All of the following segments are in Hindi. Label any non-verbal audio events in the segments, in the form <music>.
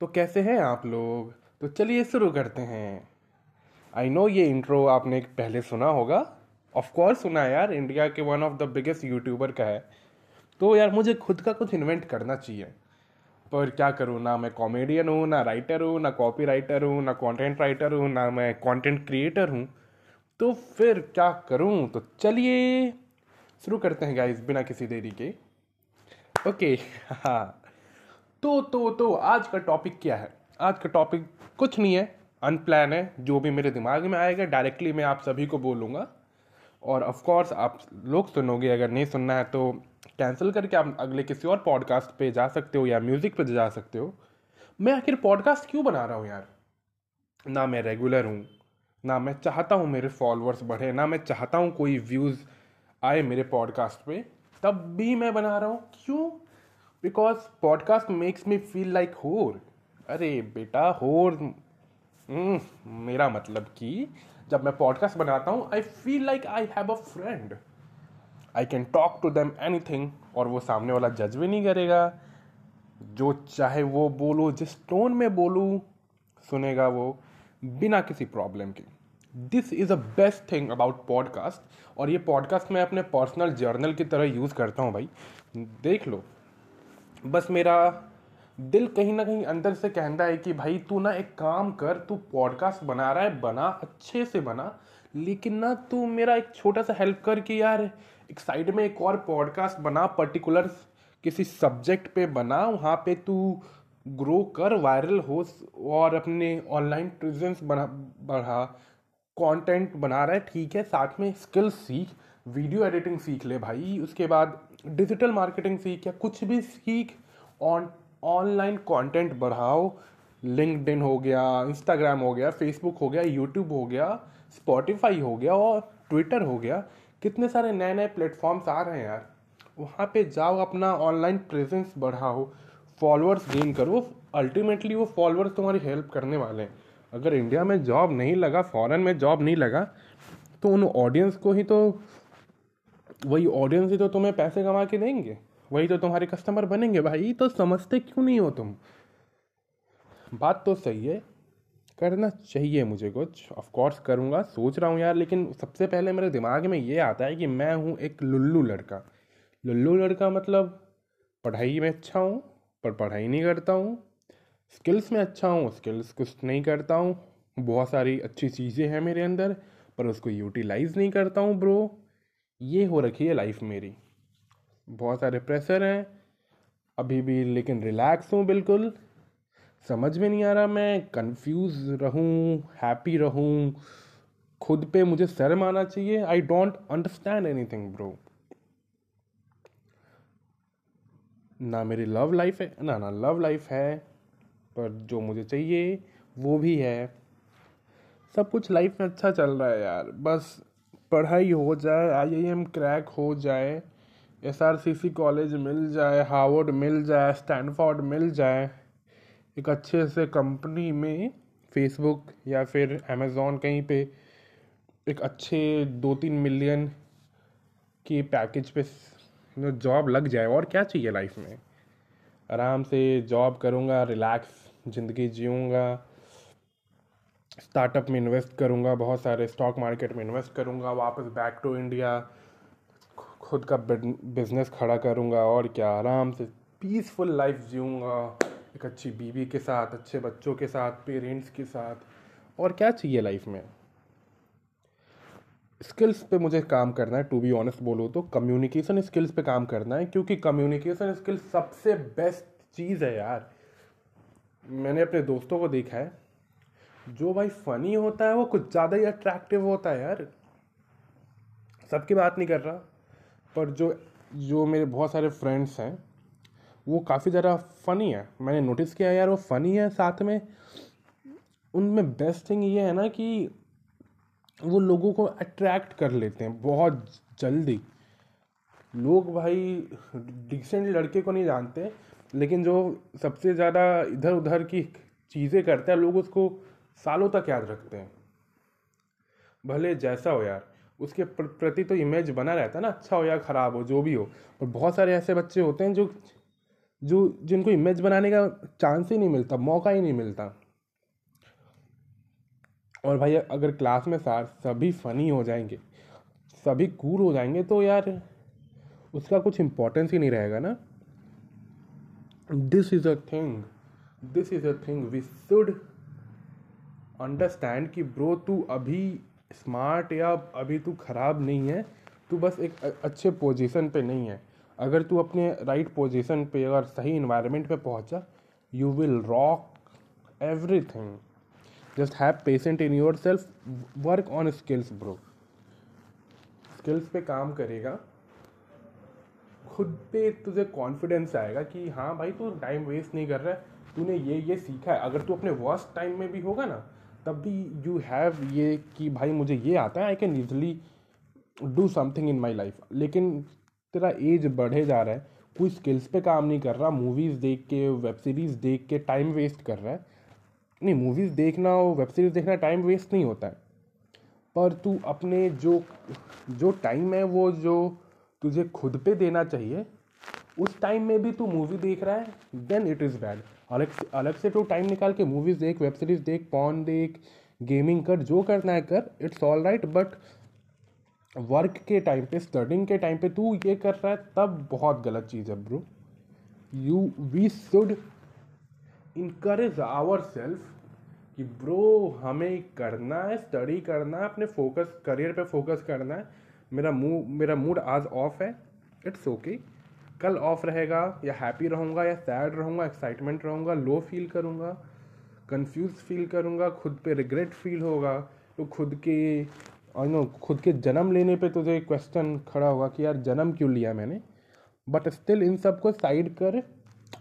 तो कैसे हैं आप लोग? तो चलिए शुरू करते हैं। आई नो ये इंट्रो आपने पहले सुना होगा। ऑफ़ कोर्स सुना यार इंडिया के one of the biggest youtuber का है। तो यार मुझे खुद का कुछ इन्वेंट करना चाहिए। पर क्या करूँ, ना मैं कॉमेडियन हूँ, ना राइटर हूँ, ना कॉपी राइटर हूँ, ना कंटेंट राइटर हूँ, ना मैं कंटेंट क्रिएटर हूँ। तो फिर क्या करूँ? तो चलिए शुरू करते हैं गाइस बिना किसी देरी के। ओके <laughs> हाँ। तो तो तो आज का टॉपिक क्या है? आज का टॉपिक कुछ नहीं है अनप्लान है, जो भी मेरे दिमाग में आएगा डायरेक्टली मैं आप सभी को बोलूँगा। और ऑफ़ कोर्स आप लोग सुनोगे, अगर नहीं सुनना है तो कैंसिल करके आप अगले किसी और पॉडकास्ट पे जा सकते हो या म्यूज़िक पे जा सकते हो। मैं आखिर पॉडकास्ट क्यों बना रहा हूँ यार? ना मैं रेगुलर हूँ, ना मैं चाहता हूँ मेरे फॉलोअर्स बढ़े, ना मैं चाहता हूँ कोई व्यूज़ आए मेरे पॉडकास्ट पे, तब भी मैं बना रहा हूँ। क्यों? Because podcast makes me feel like whore अरे बेटा होर हम्म, मेरा मतलब कि जब मैं पॉडकास्ट बनाता हूँ I feel like I have a friend I can talk to them anything और वो सामने वाला जज भी नहीं करेगा। जो चाहे वो बोलो जिस टोन में बोलूँ सुनेगा वो बिना किसी प्रॉब्लम के। This is a best thing about podcast और ये पॉडकास्ट मैं अपने पर्सनल जर्नल की तरह यूज़ करता हूँ भाई। देख लो। बस मेरा दिल कहीं ना कहीं अंदर से कहता है कि भाई, तू ना एक काम कर, तू पॉडकास्ट बना रहा है, बना, अच्छे से बना, लेकिन ना तू मेरा एक छोटा सा हेल्प कर कि यार, एक साइड में एक और पॉडकास्ट बना पर्टिकुलर किसी सब्जेक्ट पे बना, वहाँ पे तू ग्रो कर वायरल हो, और अपने ऑनलाइन प्रेजेंस बना, बढ़ा कंटेंट बना रहा है, ठीक है, साथ में स्किल्स सीख वीडियो एडिटिंग सीख ले भाई, उसके बाद डिजिटल मार्केटिंग सीख या कुछ भी सीख, ऑन, ऑनलाइन कंटेंट बढ़ाओ। लिंकड हो गया इंस्टाग्राम हो गया फेसबुक हो गया यूट्यूब हो गया स्पॉटिफाई हो गया और ट्विटर हो गया। कितने सारे नए नए प्लेटफॉर्म्स आ रहे हैं यार। वहाँ पे जाओ, अपना ऑनलाइन प्रेजेंस बढ़ाओ फॉलोअर्स गेन करो। अल्टीमेटली वो फॉलोअर्स तुम्हारी हेल्प करने वाले हैं। अगर इंडिया में जॉब नहीं लगा फॉरेन में जॉब नहीं लगा तो उन ऑडियंस को ही तो वही ऑडियंस ही तो तुम्हें पैसे कमा के देंगे। वही तो तुम्हारे कस्टमर बनेंगे। भाई तो समझते क्यों नहीं हो तुम? बात तो सही है। करना चाहिए मुझे कुछ। ऑफ़ कोर्स करूँगा। सोच रहा हूँ यार, लेकिन सबसे पहले मेरे दिमाग में ये आता है कि मैं हूँ एक लुल्लू लड़का। लुल्लू लड़का मतलब पढ़ाई में अच्छा हूँ, पर पढ़ाई नहीं करता हूँ। स्किल्स में अच्छा हूँ स्किल्स कुछ नहीं करता हूँ। बहुत सारी अच्छी चीज़ें हैं मेरे अंदर, पर उसको यूटिलाइज़ नहीं करता हूँ ब्रो ये हो रखी है लाइफ मेरी। बहुत सारे प्रेशर हैं, अभी भी लेकिन रिलैक्स हूँ बिल्कुल। समझ में नहीं आ रहा मैं कंफ्यूज रहूँ हैप्पी रहूँ। खुद पे मुझे शर्म आना चाहिए। I don't understand anything bro ना मेरी लव लाइफ है, ना ना लव लाइफ है, पर जो मुझे चाहिए, वो भी है। सब कुछ लाइफ में अच्छा चल रहा है यार, बस पढ़ाई हो जाए आई आई एम क्रैक हो जाए S R C C college मिल जाए, हार्वर्ड मिल जाए, स्टैनफोर्ड मिल जाए, एक अच्छे से कंपनी में फेसबुक या फिर अमेज़ोन कहीं पे एक अच्छे दो तीन मिलियन के पैकेज पे जॉब लग जाए और क्या चाहिए लाइफ में? आराम से जॉब करूँगा रिलैक्स ज़िंदगी जीऊँगा स्टार्टअप में इन्वेस्ट करूँगा, बहुत सारे स्टॉक मार्केट में इन्वेस्ट करूँगा, वापस बैक टू इंडिया खुद का बिज़नेस खड़ा करूँगा और क्या, आराम से पीसफुल लाइफ जीऊँगा, एक अच्छी बीवी के साथ, अच्छे बच्चों के साथ पेरेंट्स के साथ। और क्या चाहिए लाइफ में? स्किल्स पे मुझे काम करना है टू बी ऑनेस्ट बोलो तो कम्युनिकेशन स्किल्स पे काम करना है, क्योंकि कम्युनिकेशन स्किल्स सबसे बेस्ट चीज़ है यार। मैंने अपने दोस्तों को देखा है जो भाई फनी होता है, वो कुछ ज़्यादा ही अट्रैक्टिव होता है यार। सबकी बात नहीं कर रहा, पर जो जो मेरे बहुत सारे फ्रेंड्स हैं, वो काफ़ी ज़्यादा फ़नी है। मैंने नोटिस किया यार, वो फ़नी है साथ में। उनमें बेस्ट थिंग ये है ना कि वो लोगों को अट्रैक्ट कर लेते हैं बहुत जल्दी। लोग भाई डिसेंट लड़के को नहीं जानते, लेकिन जो सबसे ज़्यादा इधर उधर की चीज़ें करते हैं, लोग उसको सालों तक याद रखते हैं। भले जैसा हो यार, उसके प्रति तो इमेज बना रहता है ना अच्छा हो या ख़राब हो, जो भी हो। और बहुत सारे ऐसे बच्चे होते हैं जो जो, जिनको इमेज बनाने का चांस ही नहीं मिलता, मौका ही नहीं मिलता। और भाई, अगर क्लास में सार, सभी फनी हो जाएँगे, सभी कूल हो जाएँगे तो यार, उसका कुछ इम्पोर्टेंस ही नहीं रहेगा ना। This is a thing this is a thing we should understand कि ब्रो तू अभी स्मार्ट या अभी तू खराब नहीं है, तू बस एक अच्छे पोजीशन पे नहीं है। अगर तू अपने राइट पोजीशन पे, अगर सही इन्वायरमेंट पे पहुँचा you will rock everything just have patient in your self work on skills bro skills पे काम करेगा। खुद पे तुझे कॉन्फिडेंस आएगा कि हाँ भाई, तू टाइम वेस्ट नहीं कर रहा है। तूने ये ये सीखा है। अगर तू अपने वर्स्ट टाइम में भी होगा ना तब भी यू हैव ये कि भाई मुझे ये आता है I can easily do something in my life लेकिन तेरा एज बढ़े जा रहा है, कोई स्किल्स पे काम नहीं कर रहा मूवीज़ देख के वेब सीरीज़ देख के टाइम वेस्ट कर रहा है। नहीं मूवीज़ देखना और वेब सीरीज़ देखना टाइम वेस्ट नहीं होता है। पर तू अपने जो जो टाइम है वो जो तुझे खुद पे देना चाहिए, उस टाइम में भी तू मूवी देख रहा है देन इट इज़ बैड अलग से अलग से तू टाइम निकाल के मूवीज़ देख वेब सीरीज़ देख पॉन देख गेमिंग कर, जो करना है कर it's all right but work के टाइम पे स्टडिंग के टाइम पे तू ये कर रहा है, तब बहुत गलत चीज़ है bro you we should encourage our self कि ब्रो हमें करना है स्टडी करना है, अपने फोकस करियर पे फोकस करना है. मेरा मूड मेरा मूड आज ऑफ़ है. इट्स ओके कल ऑफ़ रहेगा, या हैप्पी रहूँगा, या सैड रहूँगा एक्साइटमेंट रहूँगा लो फील करूँगा कंफ्यूज फील करूँगा, खुद पे रिग्रेट फील होगा तो खुद के और नो खुद के जन्म लेने पे तुझे क्वेश्चन खड़ा होगा कि यार जन्म क्यों लिया मैंने? बट स्टिल इन सबको साइड कर,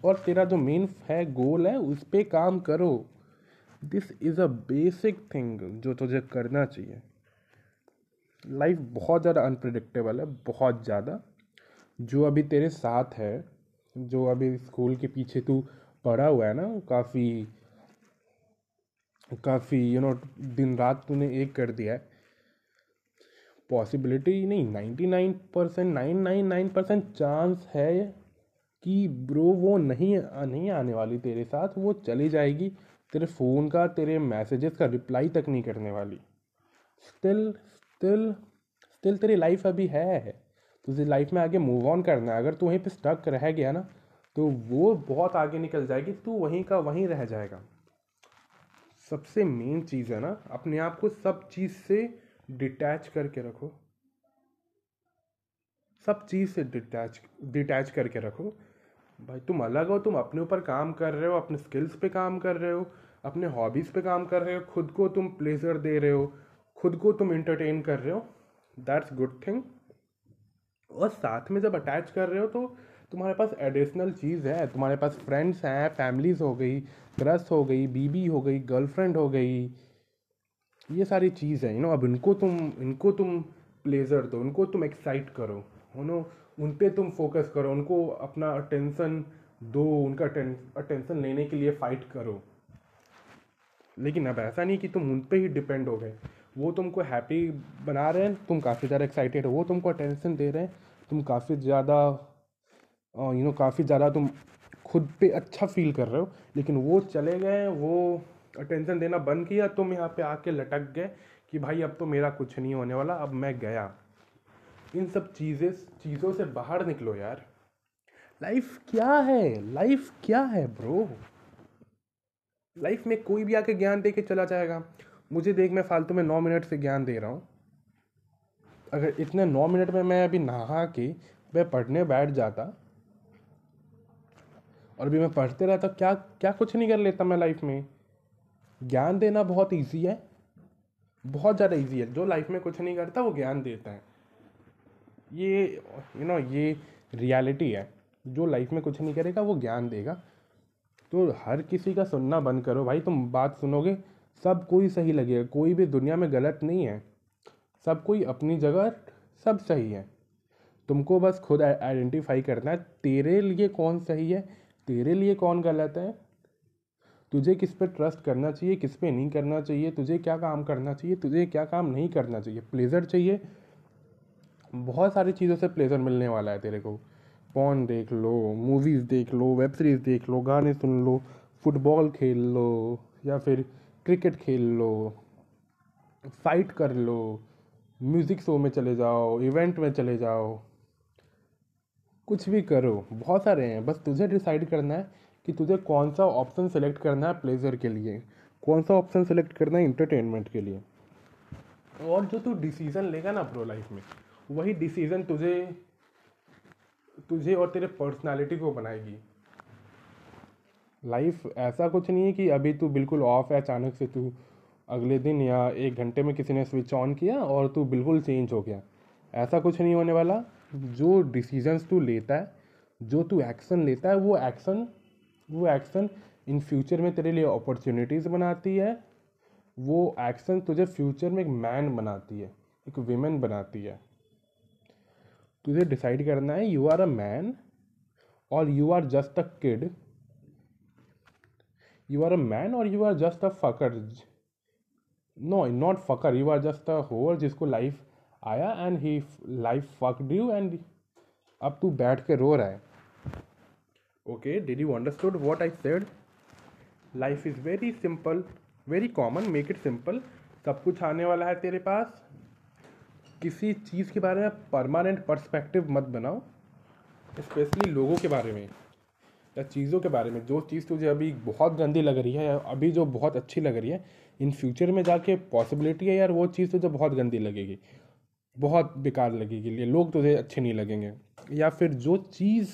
और तेरा जो मेन है गोल है, उस पर काम करो। This is a basic thing जो तुझे करना चाहिए। लाइफ बहुत ज़्यादा अनप्रडिक्टेबल है, बहुत ज़्यादा। जो अभी तेरे साथ है, जो अभी स्कूल के पीछे तू पड़ा हुआ है ना, काफ़ी काफ़ी यू नो दिन रात तूने एक कर दिया है। पॉसिबिलिटी नहीं ninety nine percent nine nine nine percent chance है कि ब्रो वो नहीं नहीं आने वाली तेरे साथ, वो चली जाएगी तेरे फ़ोन का, तेरे मैसेजेस का रिप्लाई तक नहीं करने वाली। स्टिल स्टिल स्टिल तेरी लाइफ अभी है। तुझे लाइफ में आगे मूव ऑन करना है। अगर तू वहीं पे स्टक रह गया ना तो वो बहुत आगे निकल जाएगी। तू वहीं का वहीं रह जाएगा। सबसे मेन चीज़ है ना, अपने आप को सब चीज़ से डिटैच करके रखो। सब चीज़ से डिटैच डिटैच करके रखो। भाई, तुम अलग हो, तुम अपने ऊपर काम कर रहे हो, अपने स्किल्स पे काम कर रहे हो, अपने हॉबीज़ पे काम कर रहे हो, खुद को तुम प्लेजर दे रहे हो, खुद को तुम इंटरटेन कर रहे हो। दैट्स गुड थिंग और साथ में जब अटैच कर रहे हो तो तुम्हारे पास एडिशनल चीज़ है। तुम्हारे पास फ्रेंड्स हैं फैमिलीज़ हो गई क्रस हो गई बीबी हो गई गर्लफ्रेंड हो गई। ये सारी चीज़ है यू नो अब इनको तुम इनको तुम प्लेजर दो उनको तुम एक्साइट करो नो उन पर तुम फोकस करो, उनको अपना अटेंशन दो, उनका अटेंशन लेने के लिए फ़ाइट करो। लेकिन अब ऐसा नहीं कि तुम उन पर ही डिपेंड हो गए। वो तुमको हैप्पी बना रहे हैं, तुम काफ़ी ज़्यादा एक्साइटेड हो, वो तुमको अटेंशन दे रहे हैं, तुम काफ़ी ज़्यादा यू नो काफ़ी ज़्यादा तुम खुद पे अच्छा फील कर रहे हो, लेकिन वो चले गए, वो अटेंशन देना बंद किया, तुम यहाँ पे आके लटक गए कि भाई अब तो मेरा कुछ नहीं होने वाला, अब मैं गया। इन सब चीज़ें, चीज़ों से बाहर निकलो यार। लाइफ क्या है? लाइफ क्या है ब्रो लाइफ में कोई भी आके ज्ञान दे के चला जाएगा। मुझे देख, मैं फालतू में नौ मिनट से ज्ञान दे रहा हूँ। अगर इतने नौ मिनट में मैं अभी नहा के मैं पढ़ने बैठ जाता और अभी मैं पढ़ते रहता, क्या क्या कुछ नहीं कर लेता मैं लाइफ में? ज्ञान देना बहुत इजी है। बहुत ज़्यादा इजी है। जो लाइफ में कुछ नहीं करता, वो ज्ञान देता है। ये यू नो ये रियलिटी है। जो लाइफ में कुछ नहीं करेगा, वो ज्ञान देगा। तो हर किसी का सुनना बंद करो। भाई, तुम बात सुनोगे सब कोई सही लगेगा, कोई भी दुनिया में गलत नहीं है। सब कोई अपनी जगह सब सही है। तुमको बस खुद आइडेंटिफाई करना है, तेरे लिए कौन सही है, तेरे लिए कौन गलत है? तुझे किस पे ट्रस्ट करना चाहिए, किस पे नहीं करना चाहिए, तुझे क्या काम करना चाहिए, तुझे क्या काम नहीं करना चाहिए? प्लेजर चाहिए। बहुत सारी चीज़ों से प्लेजर मिलने वाला है तेरे को। पॉन देख लो मूवीज़ देख लो वेब सीरीज़ देख लो, गाने सुन लो फुटबॉल खेल लो, या फिर क्रिकेट खेल लो फाइट कर लो म्यूज़िक शो में चले जाओ इवेंट में चले जाओ, कुछ भी करो, बहुत सारे हैं, बस तुझे डिसाइड करना है कि तुझे कौन सा ऑप्शन सेलेक्ट करना है प्लेजर के लिए, कौन सा ऑप्शन सेलेक्ट करना है इंटरटेनमेंट के लिए। और जो तू डिसीज़न लेगा ना प्रो लाइफ में, वही डिसीज़न तुझे तुझे और तेरे पर्सनालिटी को बनाएगी। लाइफ ऐसा कुछ नहीं है कि अभी तू बिल्कुल ऑफ़ है, अचानक से तू अगले दिन या एक घंटे में किसी ने स्विच ऑन किया और तू बिल्कुल चेंज हो गया। ऐसा कुछ नहीं होने वाला। जो डिसीजंस तू लेता है, जो तू एक्शन लेता है, वो एक्शन वो एक्शन इन फ्यूचर में तेरे लिए अपॉर्चुनिटीज़ बनाती है। वो एक्शन तुझे फ्यूचर में एक मैन बनाती है, एक विमेन बनाती है। तुझे डिसाइड करना है यू आर अ मैन और you are just a kid you are a man और you are just a fucker no not fucker you are just a whore जिसको लाइफ आया and he life fucked you and अब तू बैठ के रो रहा है। Okay did you understood what I said life is very simple very common make it simple सब कुछ आने वाला है तेरे पास। किसी चीज़ के बारे में परमानेंट पर्सपेक्टिव मत बनाओ स्पेशली लोगों के बारे में। या चीज़ों के बारे में, जो चीज़ तुझे अभी बहुत गंदी लग रही है या अभी जो बहुत अच्छी लग रही है, इन फ्यूचर में जाके पॉसिबिलिटी है यार वो चीज़ तुझे बहुत गंदी लगेगी, बहुत बेकार लगेगी लोग तुझे अच्छे नहीं लगेंगे। या फिर जो चीज़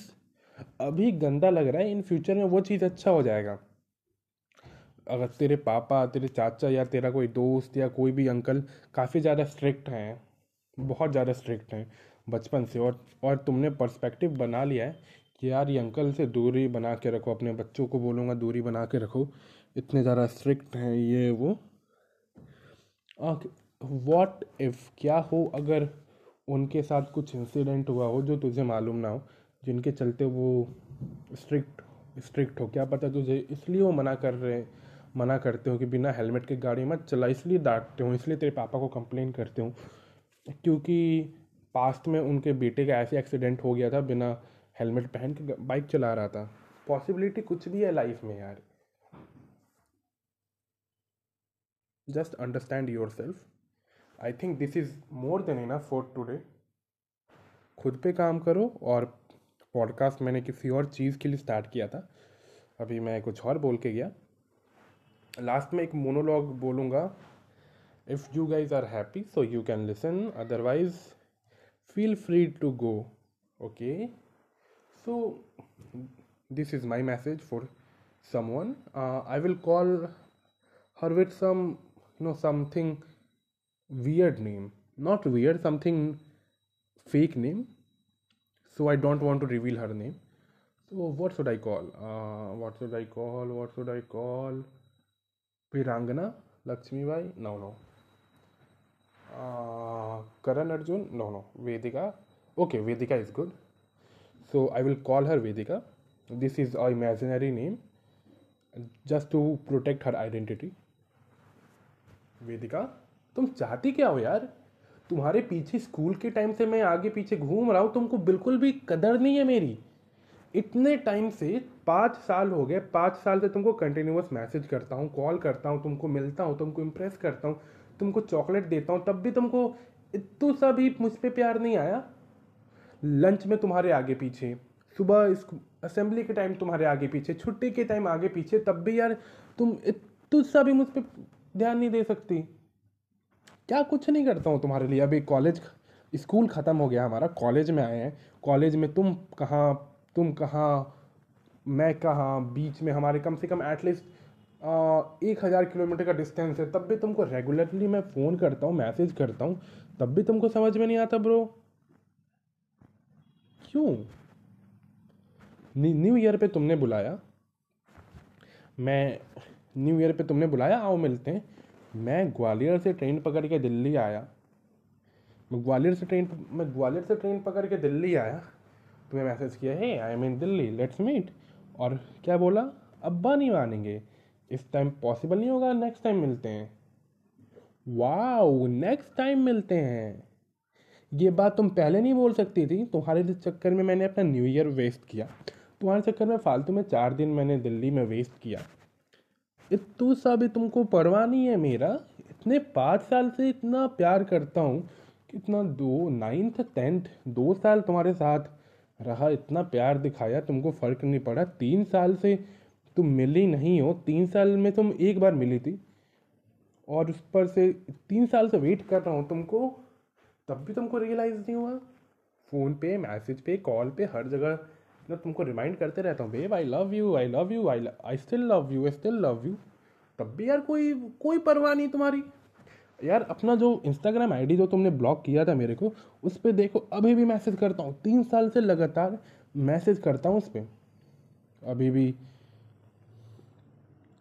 अभी गंदा लग रहा है, इन फ्यूचर में वो चीज़ अच्छा हो जाएगा। अगर तेरे पापा, तेरे चाचा या तेरा कोई दोस्त या कोई भी अंकल काफ़ी ज़्यादा स्ट्रिक्ट हैं, बहुत ज़्यादा स्ट्रिक्ट हैं बचपन से और और तुमने पर्सपेक्टिव बना लिया है कि यार ये अंकल से दूरी बना के रखो, अपने बच्चों को बोलूँगा दूरी बना के रखो। इतने ज़्यादा स्ट्रिक्ट हैं ये, वो। वॉट इफ़ क्या हो अगर उनके साथ कुछ इंसिडेंट हुआ हो जो तुझे मालूम ना हो, जिनके चलते वो स्ट्रिक्ट स्ट्रिक्ट हो? क्या पता तुझे इसलिए वो मना कर रहे, मना करते हो कि बिना हेलमेट के गाड़ी मत चला, इसलिए डांटते हो, इसलिए तेरे पापा को कंप्लेन करते हो। क्योंकि पास्ट में उनके बेटे का ऐसे एक्सीडेंट हो गया था बिना हेलमेट पहन के बाइक चला रहा था। पॉसिबिलिटी कुछ भी है लाइफ में यार। Just understand your self I think this is more than enough for today खुद पे काम करो और पॉडकास्ट मैंने किसी और चीज़ के लिए स्टार्ट किया था। अभी मैं कुछ और बोल के गया। लास्ट में एक मोनोलॉग बोलूँगा। If you guys are happy, so you can listen. Otherwise, feel free to go, okay? So this is my message for someone. Uh, i will call her with some you know something weird name. Not weird something fake name. So i don't want to reveal her name. So what should i call? Uh, what should i call? What should i call? Pirangana lakshmi bai no no. Uh, Karan Arjun, no, no, Vedika. Okay, Vedika is good. So, I will call her Vedika. This is our imaginary name just to protect her identity. Vedika तुम चाहती क्या हो यार तुम्हारे पीछे स्कूल के टाइम से मैं आगे पीछे घूम रहा हूँ, तुमको बिल्कुल भी कदर नहीं है मेरी इतने टाइम से, पाँच साल हो गए, पाँच साल से तुमको कंटिन्यूस मैसेज करता हूँ कॉल करता हूँ, तुमको मिलता हूँ, तुमको इम्प्रेस करता हूँ, तुमको चॉकलेट देता हूँ, तब भी तुमको इतू सा भी मुझ पर प्यार नहीं आया लंच में तुम्हारे आगे पीछे, सुबह असेंबली के टाइम तुम्हारे आगे पीछे, छुट्टी के टाइम आगे पीछे, तब भी यार तुम इतू सा भी मुझ पर ध्यान नहीं दे सकती। क्या कुछ नहीं करता हूँ तुम्हारे लिए? अभी कॉलेज स्कूल ख़त्म हो गया हमारा कॉलेज में आए हैं। कॉलेज में तुम कहाँ तुम कहाँ, मैं कहाँ, बीच में हमारे कम से कम एटलीस्ट एक हज़ार किलोमीटर का डिस्टेंस है। तब भी तुमको रेगुलरली मैं फ़ोन करता हूँ मैसेज करता हूँ, तब भी तुमको समझ में नहीं आता ब्रो क्यों? न्यू ईयर पे तुमने बुलाया। मैं न्यू ईयर पे तुमने बुलाया? आओ मिलते हैं। मैं ग्वालियर से ट्रेन पकड़ के दिल्ली आया। मैं ग्वालियर से ट्रेन मैं ग्वालियर से ट्रेन पकड़ के दिल्ली आया। तुम्हें मैसेज किया है I am in Delhi let's meet और क्या बोला? अब्बा नहीं मानेंगे। इस टाइम पॉसिबल नहीं होगा नेक्स्ट टाइम मिलते हैं। वाओ नेक्स्ट टाइम मिलते हैं। ये बात तुम पहले नहीं बोल सकती थी, तुम्हारे चक्कर में मैंने अपना न्यू ईयर वेस्ट किया। तुम्हारे चक्कर में फालतू में चार दिन मैंने दिल्ली में वेस्ट किया। इतू सा भी तुमको परवाह नहीं है मेरा। इतने पाँच साल से इतना प्यार करता हूँ कितना दो नाइन्थ टेंथ दो साल तुम्हारे साथ रहा, इतना प्यार दिखाया, तुमको फ़र्क नहीं पड़ा। तीन साल से तुम मिली नहीं हो, तीन साल में तुम एक बार मिली थी। और उस पर से तीन साल से वेट कर रहा हूँ तुमको। तब भी तुमको रियलाइज़ नहीं हुआ? फ़ोन पे मैसेज पे कॉल पे, हर जगह मैं तुमको रिमाइंड करते रहता हूँ babe I love you I love you I I still love you I still love you तब भी यार कोई कोई परवाह नहीं तुम्हारी। यार अपना जो इंस्टाग्राम आईडी जो तुमने ब्लॉक किया था मेरे को, उस पर देखो, अभी भी मैसेज करता हूँ, तीन साल से लगातार मैसेज करता हूँ उस पर अभी भी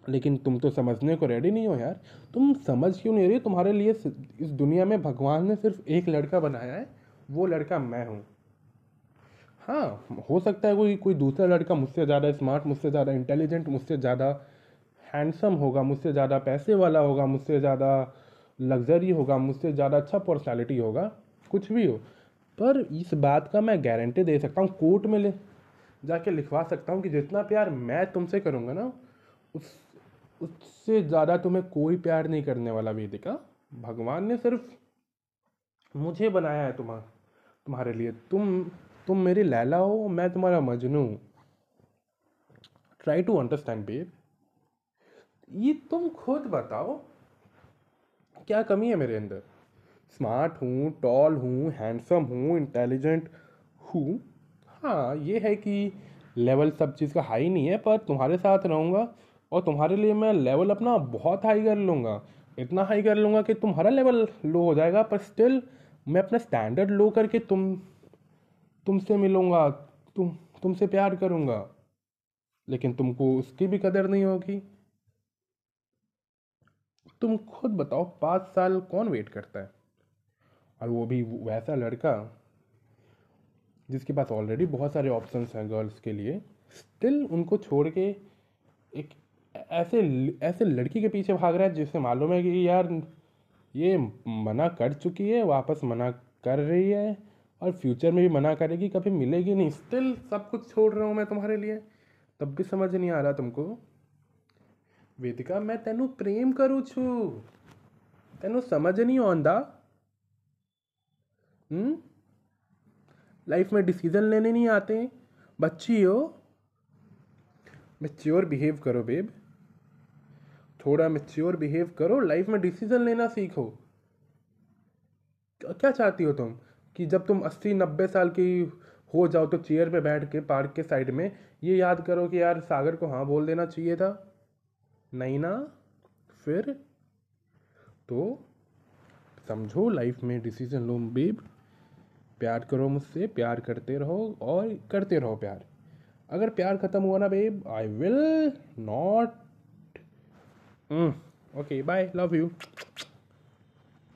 लेकिन तुम तो समझने को रेडी नहीं हो यार। तुम समझ क्यों नहीं रही? तुम्हारे लिए इस दुनिया में भगवान ने सिर्फ़ एक लड़का बनाया है, वो लड़का मैं हूँ। हाँ हो सकता है कोई कोई दूसरा लड़का मुझसे ज़्यादा स्मार्ट मुझसे ज़्यादा इंटेलिजेंट मुझसे ज़्यादा हैंडसम होगा, मुझसे ज़्यादा पैसे वाला होगा, मुझसे ज़्यादा लग्जरी होगा, मुझसे ज़्यादा अच्छा पर्सनैलिटी होगा, कुछ भी हो। पर इस बात का मैं गारंटी दे सकता हूँ, कोर्ट में ले जाके लिखवा सकता हूँ कि जितना प्यार मैं तुमसे करूँगा ना, उस उससे ज़्यादा तुम्हें कोई प्यार नहीं करने वाला वेदिका। भगवान ने सिर्फ़ मुझे बनाया है तुम्हारा तुम्हारे लिए। तुम तुम मेरी लैला हो, मैं तुम्हारा Majnu. Try to understand babe ये तुम खुद बताओ, क्या कमी है मेरे अंदर? स्मार्ट हूँ टॉल हूँ हैंडसम हूँ इंटेलिजेंट हूँ। हाँ ये है कि लेवल सब चीज़ का हाई नहीं है, पर तुम्हारे साथ रहूँगा। और तुम्हारे लिए मैं लेवल अपना बहुत हाई कर लूँगा। इतना हाई कर लूँगा कि तुम्हारा लेवल लो हो जाएगा, पर स्टिल मैं अपना स्टैंडर्ड लो करके तुम, तुमसे मिलूँगा, तुम, तुमसे प्यार करूँगा। लेकिन तुमको उसकी भी कदर नहीं होगी। तुम खुद बताओ, पाँच साल कौन वेट करता है? और वो भी वैसा लड़का, जिसके पास ऑलरेडी बहुत सारे ऑप्शंस हैं गर्ल्स के लिए स्टिल उनको छोड़ के एक ऐसे ऐसे लड़की के पीछे भाग रहा है जिससे मालूम है कि यार ये मना कर चुकी है, वापस मना कर रही है और फ्यूचर में भी मना करेगी, कभी मिलेगी नहीं। स्टिल सब कुछ छोड़ रहा हूँ मैं तुम्हारे लिए। तब भी समझ नहीं आ रहा तुमको। वेदिका, मैं तेन प्रेम करूँ छू। तेन समझ नहीं आता लाइफ में डिसीज़न लेने नहीं आते। बच्ची हो। मेच्योर बिहेव करो बेब थोड़ा मेच्योर बिहेव करो लाइफ में डिसीज़न लेना सीखो। क्या चाहती हो तुम? कि जब तुम अस्सी, नब्बे साल की हो जाओ तो चेयर पे बैठ के पार्क के साइड में, ये याद करो कि यार सागर को हाँ बोल देना चाहिए था। नहीं ना? फिर? तो समझो लाइफ में डिसीज़न लो बेब प्यार करो मुझसे, प्यार करते रहो और करते रहो प्यार। अगर प्यार ख़त्म हुआ ना babe I will not okay bye love you